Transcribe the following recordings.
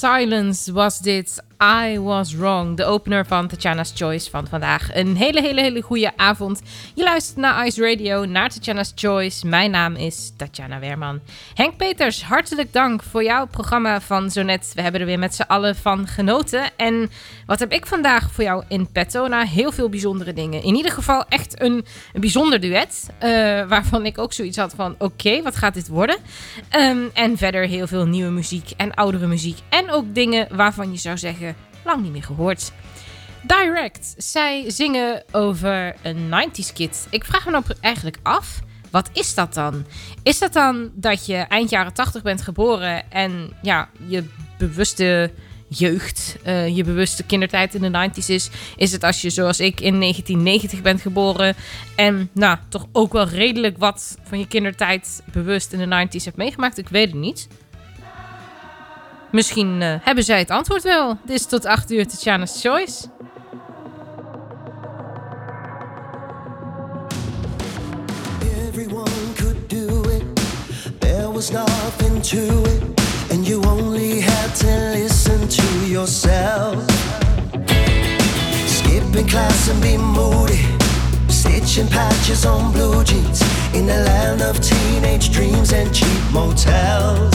Break the Silence was dit I Was Wrong, de opener van Tatjana's Choice van vandaag. Een hele, hele, hele goede avond. Je luistert naar Ice Radio, naar Tatjana's Choice. Mijn naam is Tatjana Werman. Henk Peters, hartelijk dank voor jouw programma van zo net. We hebben er weer met z'n allen van genoten. En wat heb ik vandaag voor jou in petto? Nou, heel veel bijzondere dingen. In ieder geval echt een, bijzonder duet. eh, waarvan ik ook zoiets had van, oké, wat gaat dit worden? Ehm, en verder heel veel nieuwe muziek en oudere muziek. En ook dingen waarvan je zou zeggen, lang niet meer gehoord. Direct, zij zingen over een 90s kid. Ik vraag me nou eigenlijk af, wat is dat dan? Is dat dan dat je eind jaren 80 bent geboren en ja, je bewuste jeugd, eh, je bewuste kindertijd in de 90s is? Is het als je zoals ik in 1990 bent geboren en nou, toch ook wel redelijk wat van je kindertijd bewust in de 90s hebt meegemaakt? Ik weet het niet. Misschien eh, hebben zij het antwoord wel. Dit is tot 8 uur Tatjana's Choice. Everyone could do it. There was nothing to it, and you only had to listen to yourself. Skipping class and be moody, stitching patches on blue jeans in the land of teenage dreams and cheap motels.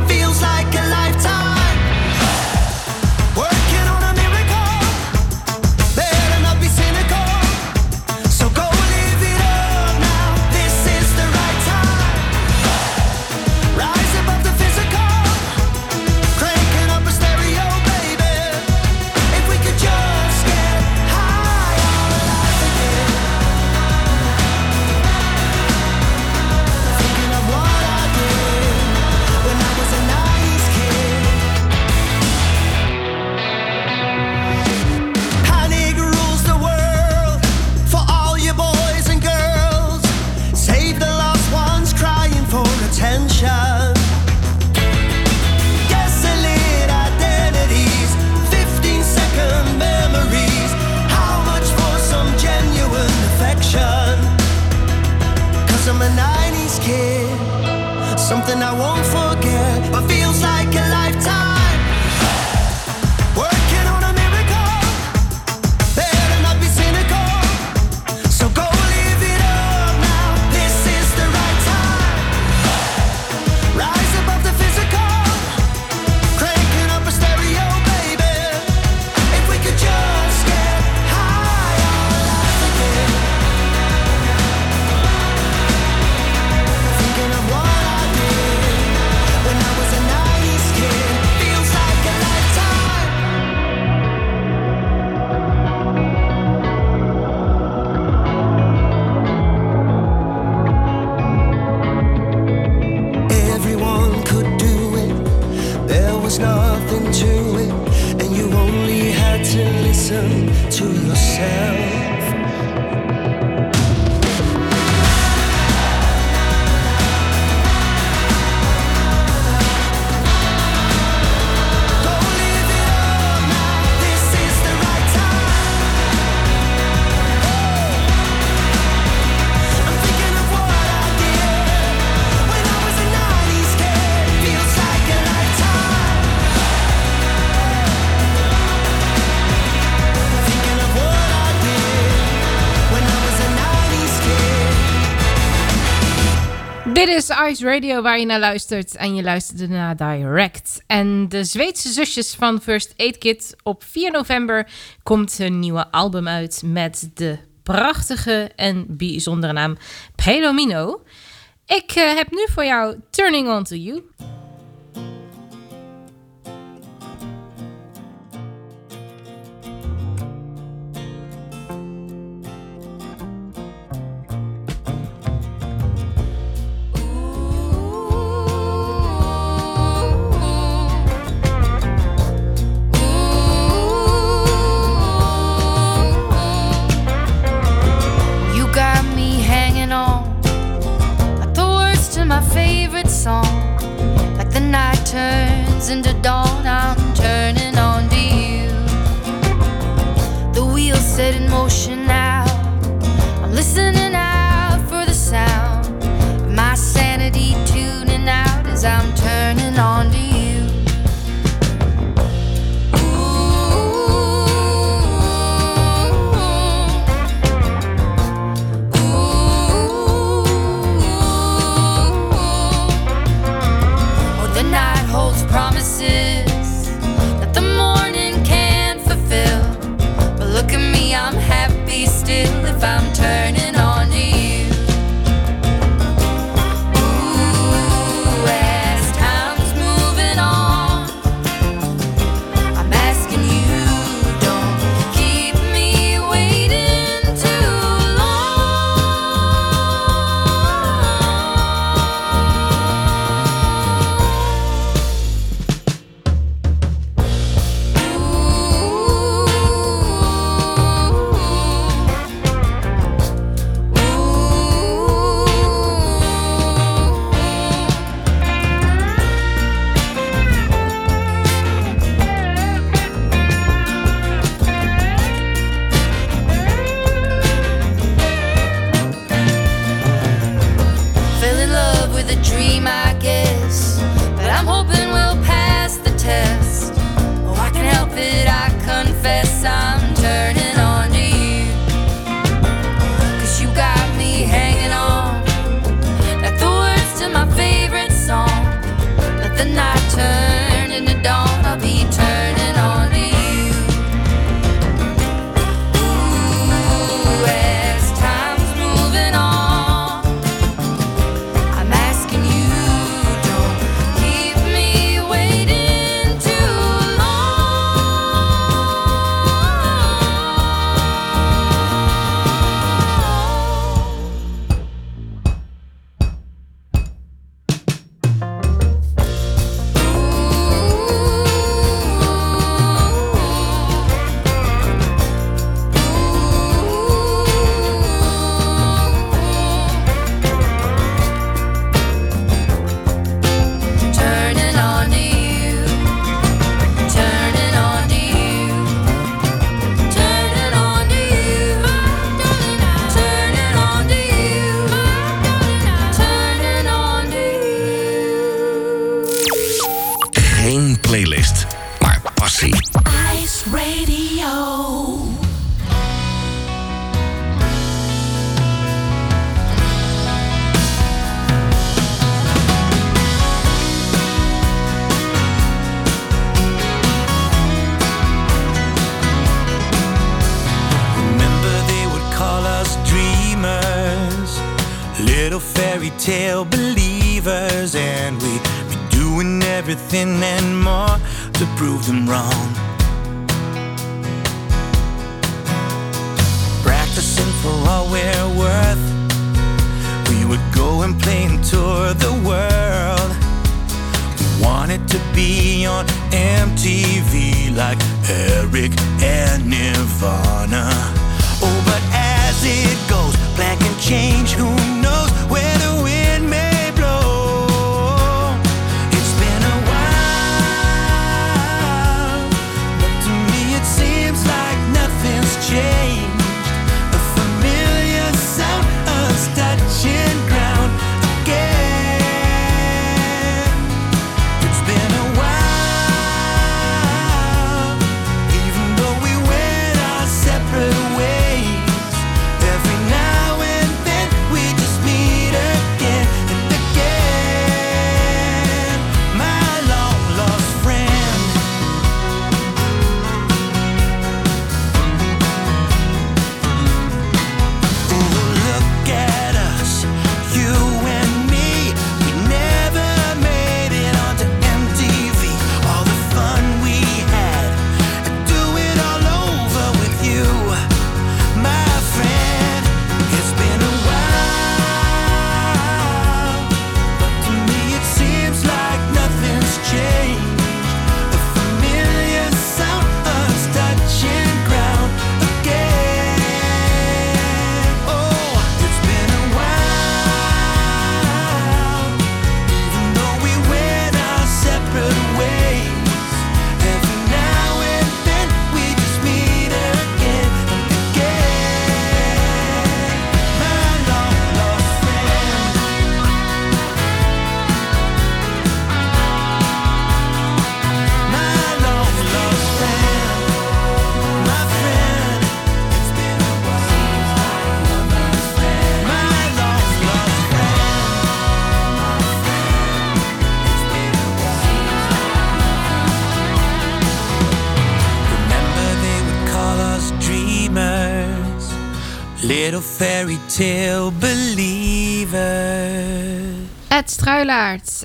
Ice Radio waar je naar luistert. En je luisterde naar Direct. En de Zweedse zusjes van First Aid Kit. Op 4 november komt hun nieuwe album uit met de prachtige en bijzondere naam Pelomino. Ik eh, heb nu voor jou Turning On To You.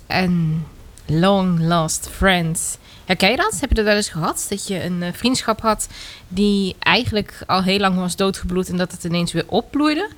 En Long Lost Friends. Herken je dat? Heb je dat wel eens gehad? Dat je een eh, vriendschap had die eigenlijk al heel lang was doodgebloed en dat het ineens weer opbloeide?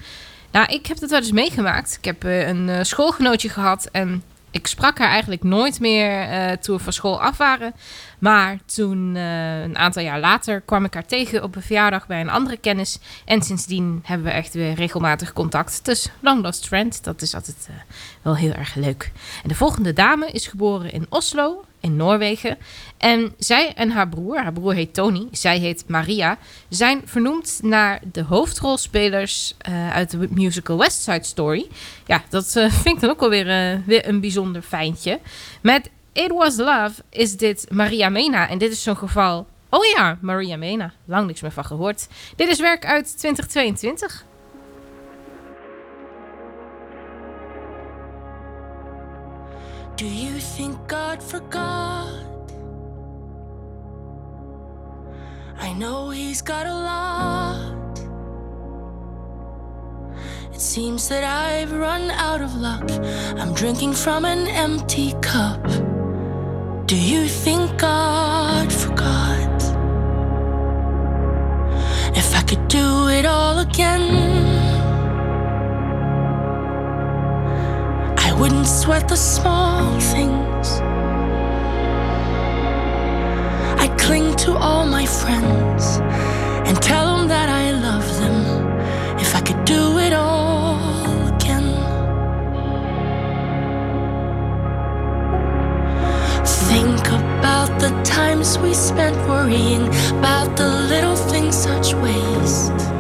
Nou, ik heb dat wel eens meegemaakt. Ik heb eh, een eh, schoolgenootje gehad en ik sprak haar eigenlijk nooit meer eh, toen we van school af waren. Maar toen, eh, een aantal jaar later, kwam ik haar tegen op een verjaardag bij een andere kennis. En sindsdien hebben we echt weer regelmatig contact. Dus long lost friend, dat is altijd eh, wel heel erg leuk. En de volgende dame is geboren in Oslo, in Noorwegen. En zij en haar broer, haar broer heet Tony, zij heet Maria, zijn vernoemd naar de hoofdrolspelers eh, uit de musical West Side Story. Ja, dat eh, vind ik dan ook alweer weer, weer een bijzonder fijntje. Met It Was Love is dit Maria Mena. En dit is zo'n geval... Oh ja, Maria Mena. Lang niks meer van gehoord. Dit is werk uit 2022. Do you think God forgot? I know He's got a lot. It seems that I've run out of luck. I'm drinking from an empty cup. Do you think God forgot? If I could do it all again. Wouldn't sweat the small things. I'd cling to all my friends and tell them that I love them if I could do it all again. Think about the times we spent worrying about the little things, such waste.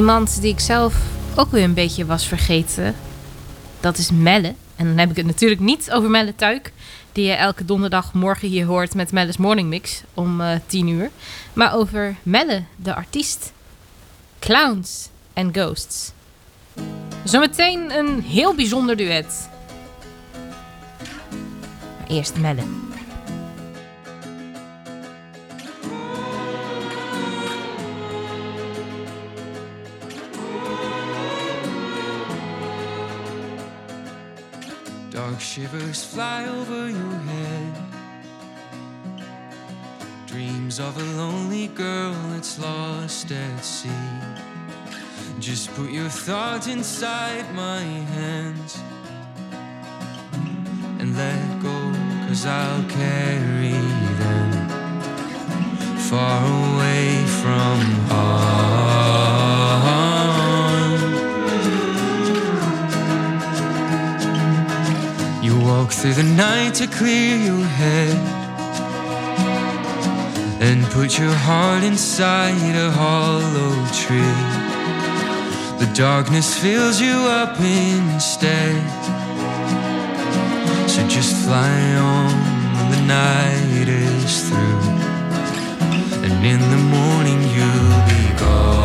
Iemand die ik zelf ook weer een beetje was vergeten. Dat is Melle. En dan heb ik het natuurlijk niet over Melle Tuik. Die je elke donderdagmorgen hier hoort met Melle's Morning Mix om eh 10 uur. Maar over Melle, de artiest. Clowns and Ghosts. Zometeen een heel bijzonder duet. Maar eerst Melle. Dark shivers fly over your head. Dreams of a lonely girl that's lost at sea. Just put your thoughts inside my hands and let go, cause I'll carry them far away from harm. Walk through the night to clear your head and put your heart inside a hollow tree. The darkness fills you up instead. So just fly on when the night is through, and in the morning you'll be gone.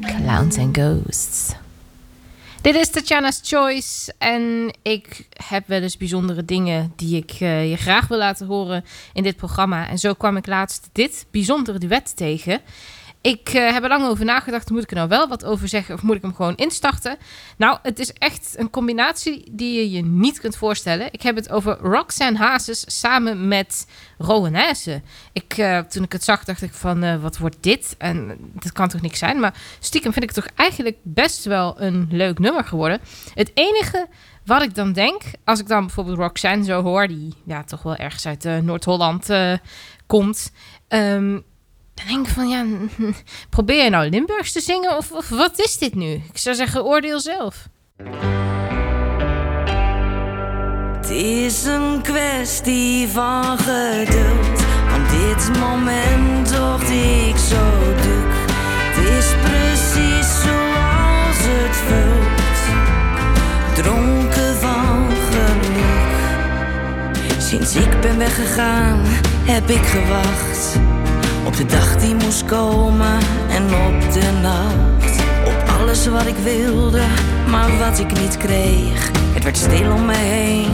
Clowns and Ghosts. Dit is Tatjana's Choice en ik heb wel eens bijzondere dingen die ik eh, je graag wil laten horen in dit programma. En zo kwam ik laatst dit bijzondere duet tegen. Ik eh, heb er lang over nagedacht. Moet ik er nou wel wat over zeggen of moet ik hem gewoon instarten? Nou, het is echt een combinatie die je je niet kunt voorstellen. Ik heb het over Roxanne Hazes samen met Rowan Ik, eh, toen ik het zag, dacht ik van, eh, wat wordt dit? En dat kan toch niks zijn? Maar stiekem vind ik het toch eigenlijk best wel een leuk nummer geworden. Het enige wat ik dan denk, als ik dan bijvoorbeeld Roxanne zo hoor, die ja, toch wel ergens uit Noord-Holland komt... Um, dan denk ik van, ja, probeer je nou Limburgs te zingen of, wat is dit nu? Ik zou zeggen, oordeel zelf. Het is een kwestie van geduld. Want dit moment wordt ik zo druk. Het is precies zoals het vult. Dronken van geluk. Sinds ik ben weggegaan, heb ik gewacht op de dag die moest komen en op de nacht. Op alles wat ik wilde, maar wat ik niet kreeg. Het werd stil om me heen,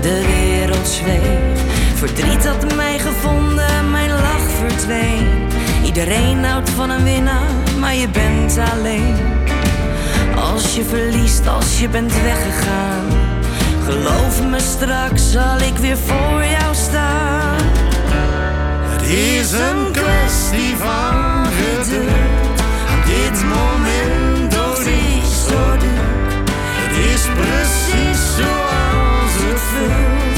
de wereld zweef. Verdriet had mij gevonden, mijn lach verdween. Iedereen houdt van een winnaar, maar je bent alleen. Als je verliest, als je bent weggegaan. Geloof me, straks zal ik weer voor jou staan is een kwestie van geduld. Dit moment door ik zo Het is precies zoals het voelt.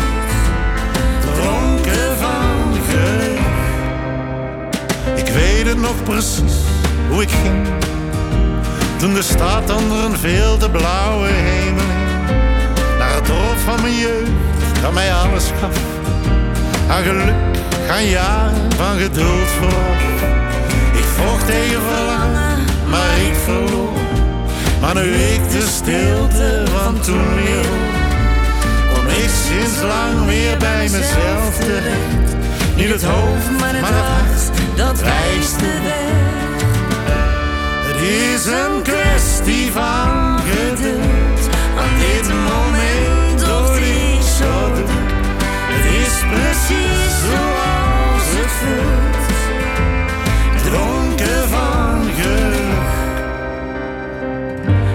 Dronken van geluk. Ik weet het nog precies hoe ik ging. Toen de stad onder een veel te blauwe hemel Naar het dorp van mijn jeugd dat mij alles gaf. Aan geluk gaan jaren van geduld vooraf. Ik vocht tegen verlangen, maar ik verloor. Maar nu ik de stilte van toen weer kom ik sinds lang weer bij mezelf terecht. Niet het hoofd, maar het hart, dat wijst de weg. Het is een kwestie van geduld. Aan dit moment door ik zo Het is precies dronken van geluk.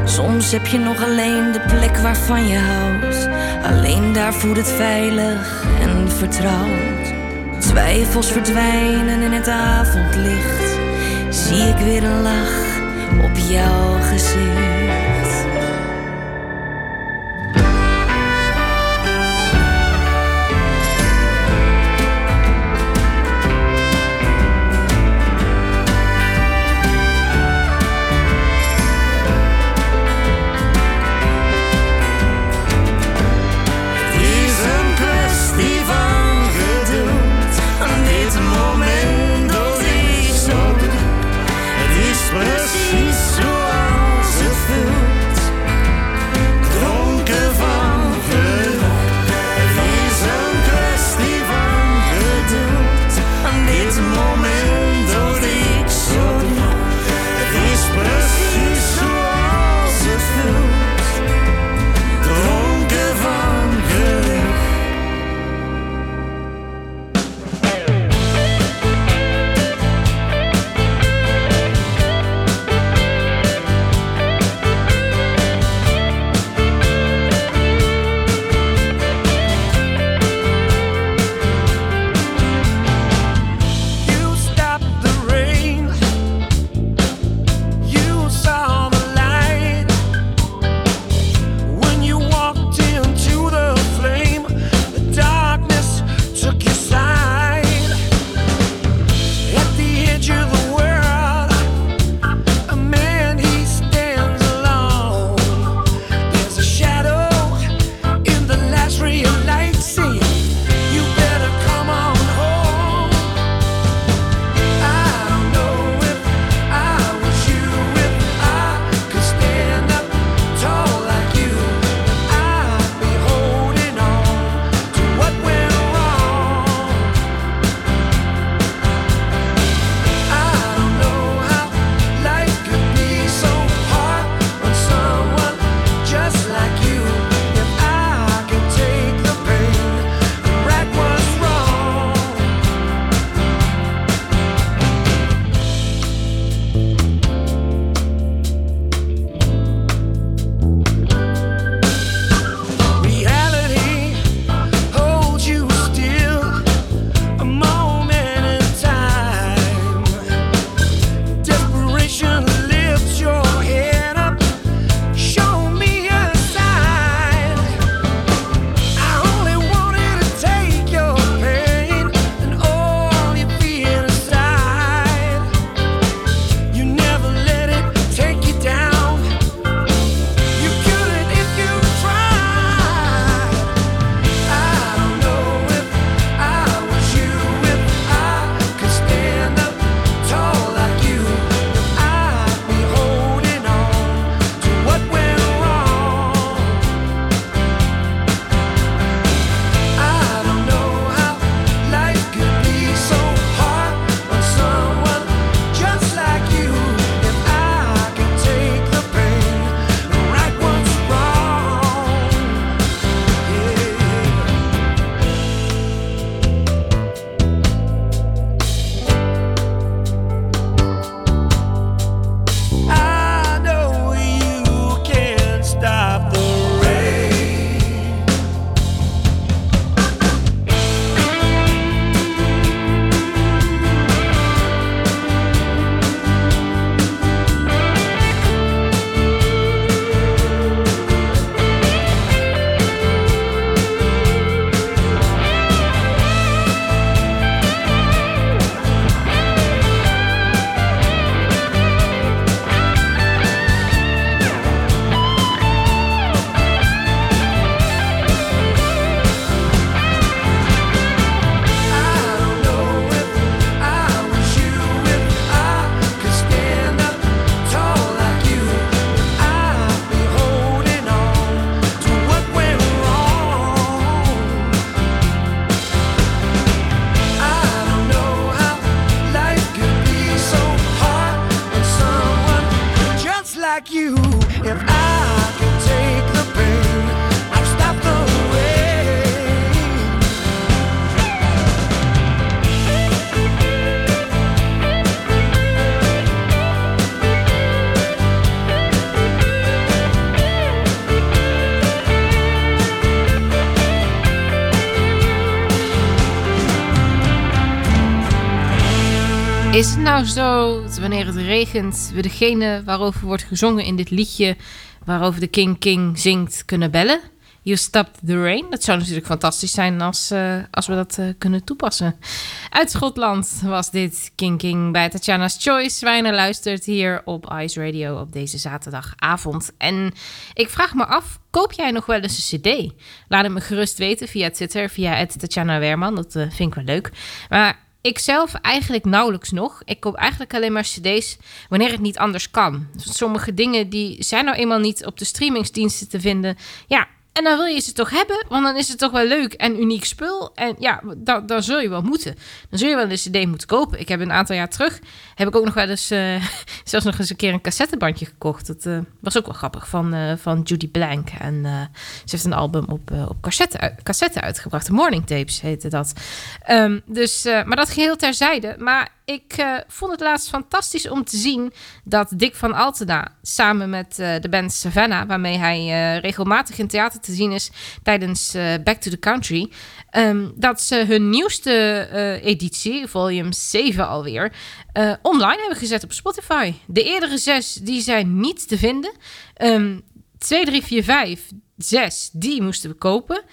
Soms heb je nog alleen de plek waarvan je houdt. Alleen daar voelt het veilig en vertrouwd. Twijfels verdwijnen in het avondlicht. Zie ik weer een lach op jouw gezicht. Nou zo dat wanneer het regent, we degene waarover wordt gezongen in dit liedje, waarover de King King zingt, kunnen bellen? You Stopped the Rain. Dat zou natuurlijk fantastisch zijn als, uh, als we dat uh, kunnen toepassen. Uit Schotland was dit King King bij Tatjana's Choice. Wijner luistert hier op Ice Radio op deze zaterdagavond. En ik vraag me af, koop jij nog wel eens een cd? Laat het me gerust weten via Twitter, via Tatjana Werman. Dat uh, vind ik wel leuk. Maar ik zelf eigenlijk nauwelijks nog. Ik koop eigenlijk alleen maar cd's wanneer het niet anders kan. Sommige dingen die zijn nou eenmaal niet op de streamingsdiensten te vinden. Ja, en dan wil je ze toch hebben, want dan is het toch wel leuk en uniek spul. En ja, dan, zul je wel moeten. Dan zul je wel een cd moeten kopen. Ik heb een aantal jaar terug, heb ik ook nog wel eens, uh, zelfs nog eens een keer een cassettebandje gekocht. Dat uh, was ook wel grappig, van, uh, van Judy Blank. En ze heeft een album op, op cassette, cassette uitgebracht. Morning Tapes heette dat. Um, dus, maar dat geheel terzijde. Maar ik uh, vond het laatst fantastisch om te zien dat Dick van Altena samen met uh, de band Savannah, waarmee hij uh, regelmatig in theater te zien is tijdens Back to the Country, um, dat ze hun nieuwste editie, volume 7 alweer, online hebben gezet op Spotify. De eerdere zes die zijn niet te vinden. Um, 2, 3, 4, 5, 6, die moesten we kopen.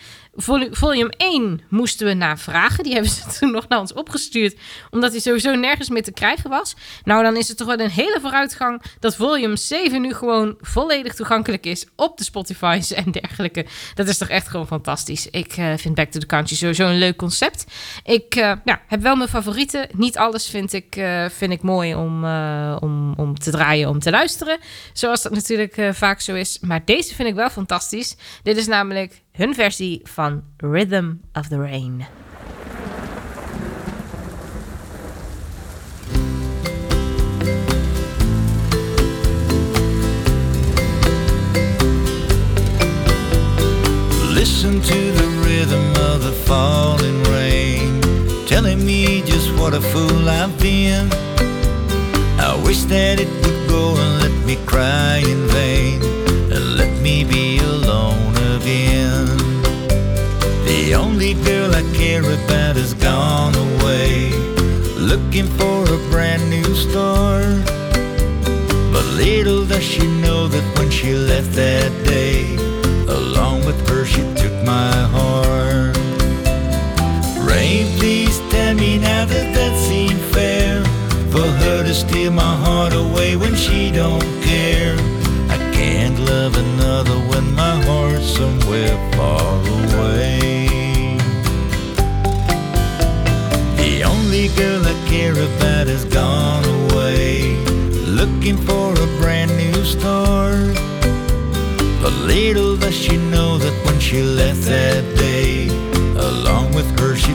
Volume 1 moesten we naar vragen. Die hebben ze toen nog naar ons opgestuurd. Omdat hij sowieso nergens meer te krijgen was. Nou, dan is het toch wel een hele vooruitgang. Dat volume 7 nu gewoon volledig toegankelijk is. Op de Spotify's en dergelijke. Dat is toch echt gewoon fantastisch. Ik uh, vind Back to the Country sowieso een leuk concept. Ik ja, heb wel mijn favorieten. Niet alles vind ik, uh, vind ik mooi om, om, om te draaien, om te luisteren. Zoals dat natuurlijk vaak zo is. Maar deze vind ik wel fantastisch. Dit is namelijk hun versie van Rhythm of the Rain. Listen to the rhythm of the falling rain, telling me just what a fool I've been. I wish that it would go and let me cry in vain, me be alone again. The only girl I care about has gone away, looking for a brand new start. But little does she know that when she left that day, along with her she took my heart. Rain, please tell me now that that seemed fair for her to steal my heart away when she don't care. Love another when my heart's somewhere far away. The only girl I care about has gone away, looking for a brand new start. But little does she know that when she left that day, along with her she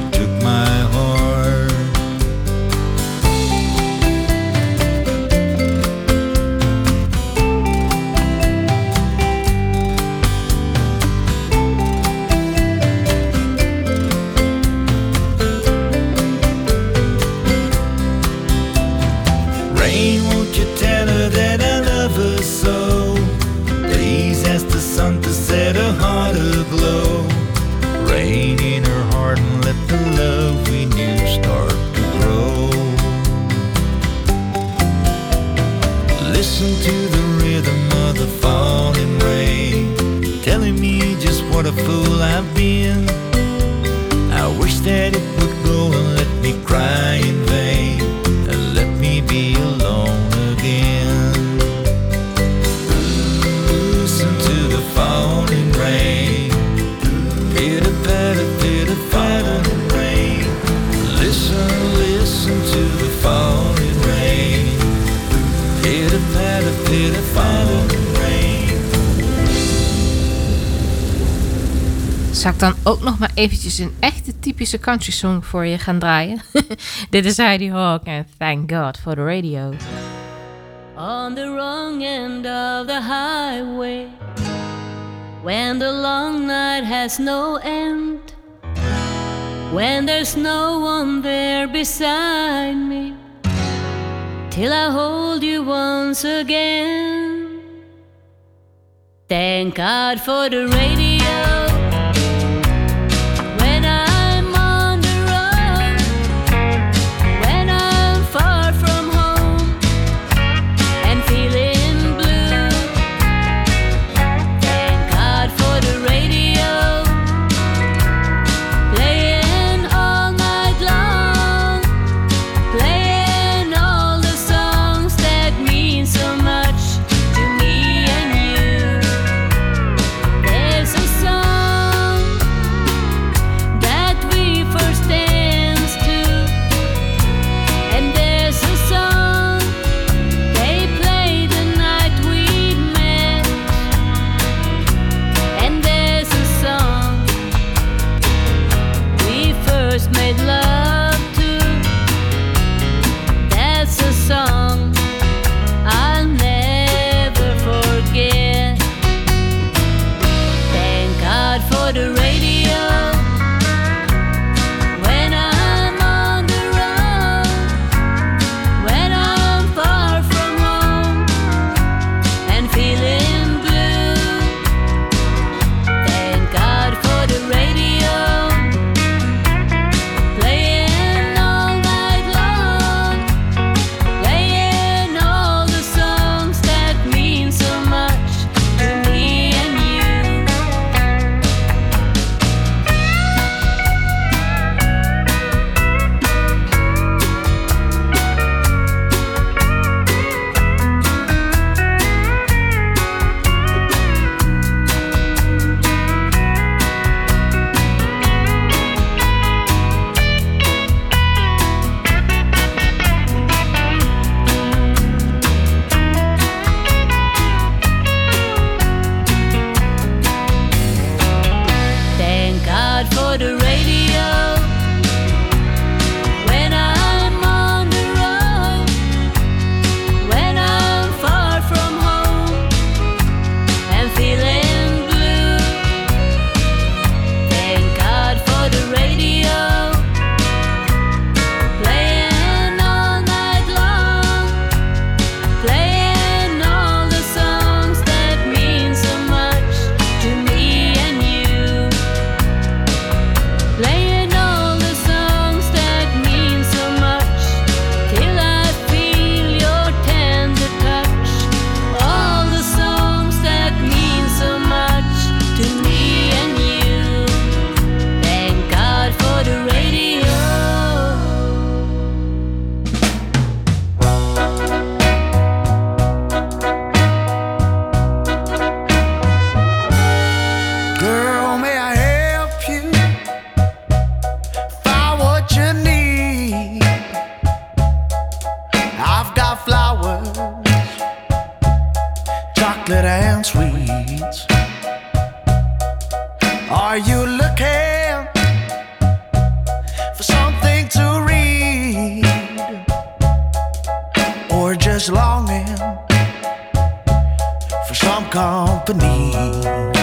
eventjes een echte typische country song voor je gaan draaien? Dit is Heidi Hawk en Thank God for the Radio. On the wrong end of the highway, when the long night has no end, when there's no one there beside me, till I hold you once again. Thank God for the radio. some company.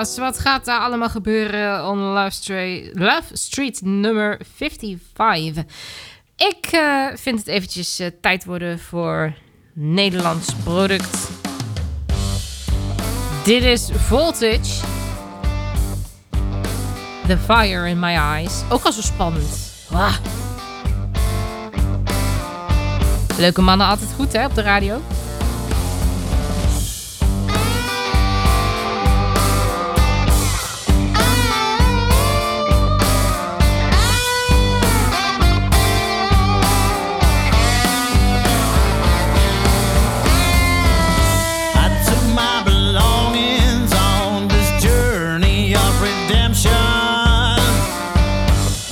Wat gaat daar allemaal gebeuren on Love Street, Love Street nummer 55. Ik eh, vind het eventjes eh, tijd worden voor Nederlands product. Dit is Voltage. The Fire in My Eyes. Ook al zo spannend. Leuke mannen altijd goed hè op de radio.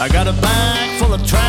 I got a bag full of trash.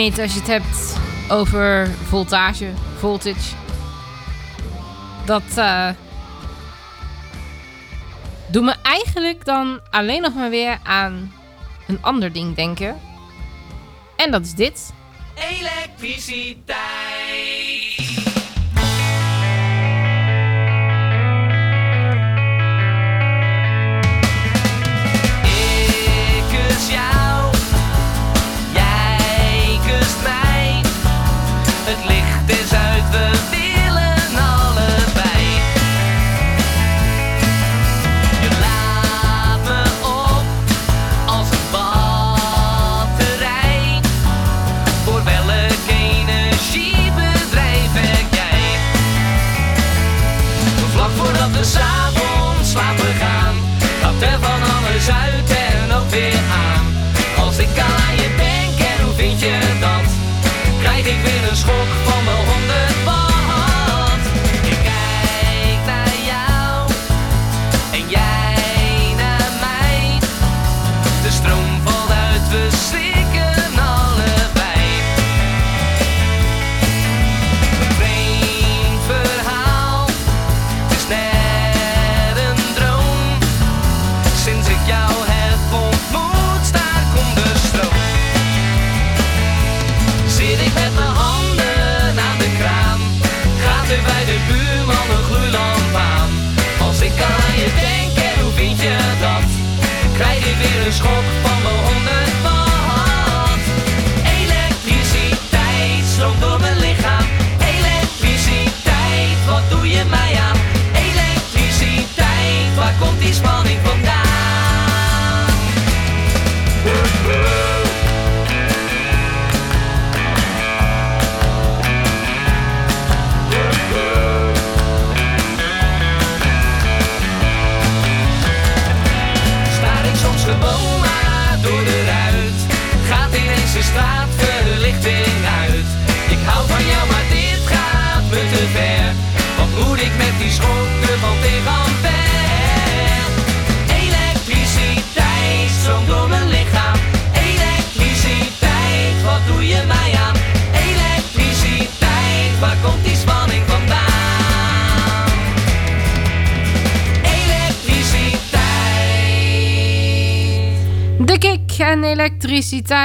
Niet, als je het hebt over voltage, voltage. Dat uh, doet me eigenlijk dan alleen nog maar weer aan een ander ding denken. En dat is dit. Elektriciteit. Ik schok van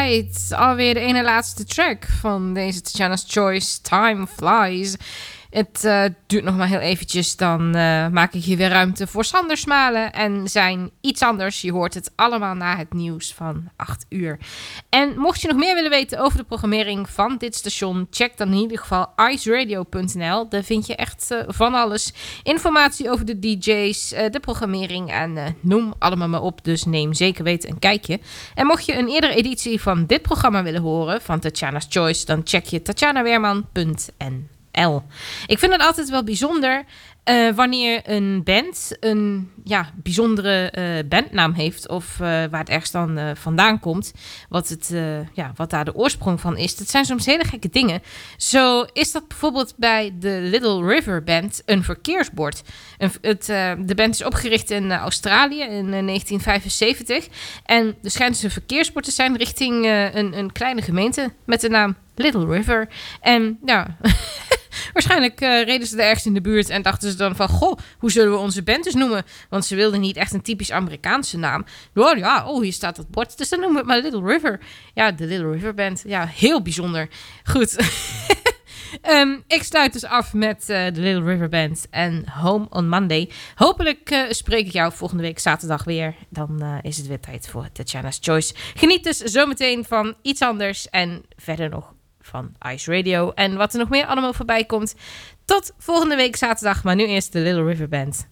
elektriciteit. Alweer de ene laatste track van deze Tatjana's Choice. Time Flies. Het eh, duurt nog maar heel eventjes. Dan eh, maak ik hier weer ruimte voor Sander Smalen en zijn iets anders. Je hoort het allemaal na het nieuws van 8 uur. En mocht je nog meer willen weten over de programmering van dit station, check dan in ieder geval iceradio.nl. Daar vind je echt eh, van alles. Informatie over de DJ's, de programmering en noem allemaal maar op. Dus neem zeker weten een kijkje. En mocht je een eerdere editie van dit programma willen horen, van Tatjana's Choice, dan check je tatjanaweerman.nl. Ik vind het altijd wel bijzonder eh, wanneer een band een ja, bijzondere eh, bandnaam heeft of eh, waar het ergens dan vandaan komt, wat, het, ja, wat daar de oorsprong van is. Dat zijn soms hele gekke dingen. Zo is dat bijvoorbeeld bij de Little River Band een verkeersbord. Een, het, de band is opgericht in Australië in eh, 1975 en er schijnt dus een verkeersbord te zijn richting een, een kleine gemeente met de naam Little River. En ja, waarschijnlijk eh, reden ze er ergens in de buurt en dachten ze dan van... Goh, hoe zullen we onze band dus noemen? Want ze wilden niet echt een typisch Amerikaanse naam. Oh ja, oh, hier staat dat bord. Dus dan noemen we het maar Little River. Ja, de Little River Band. Ja, heel bijzonder. Goed. Ehm, ik sluit dus af met eh, de Little River Band en Home on Monday. Hopelijk eh, spreek ik jou volgende week zaterdag weer. Dan is het weer tijd voor Tatjana's Choice. Geniet dus zometeen van iets anders en verder nog van Ice Radio. En wat er nog meer allemaal voorbij komt. Tot volgende week zaterdag. Maar nu eerst de Little River Band.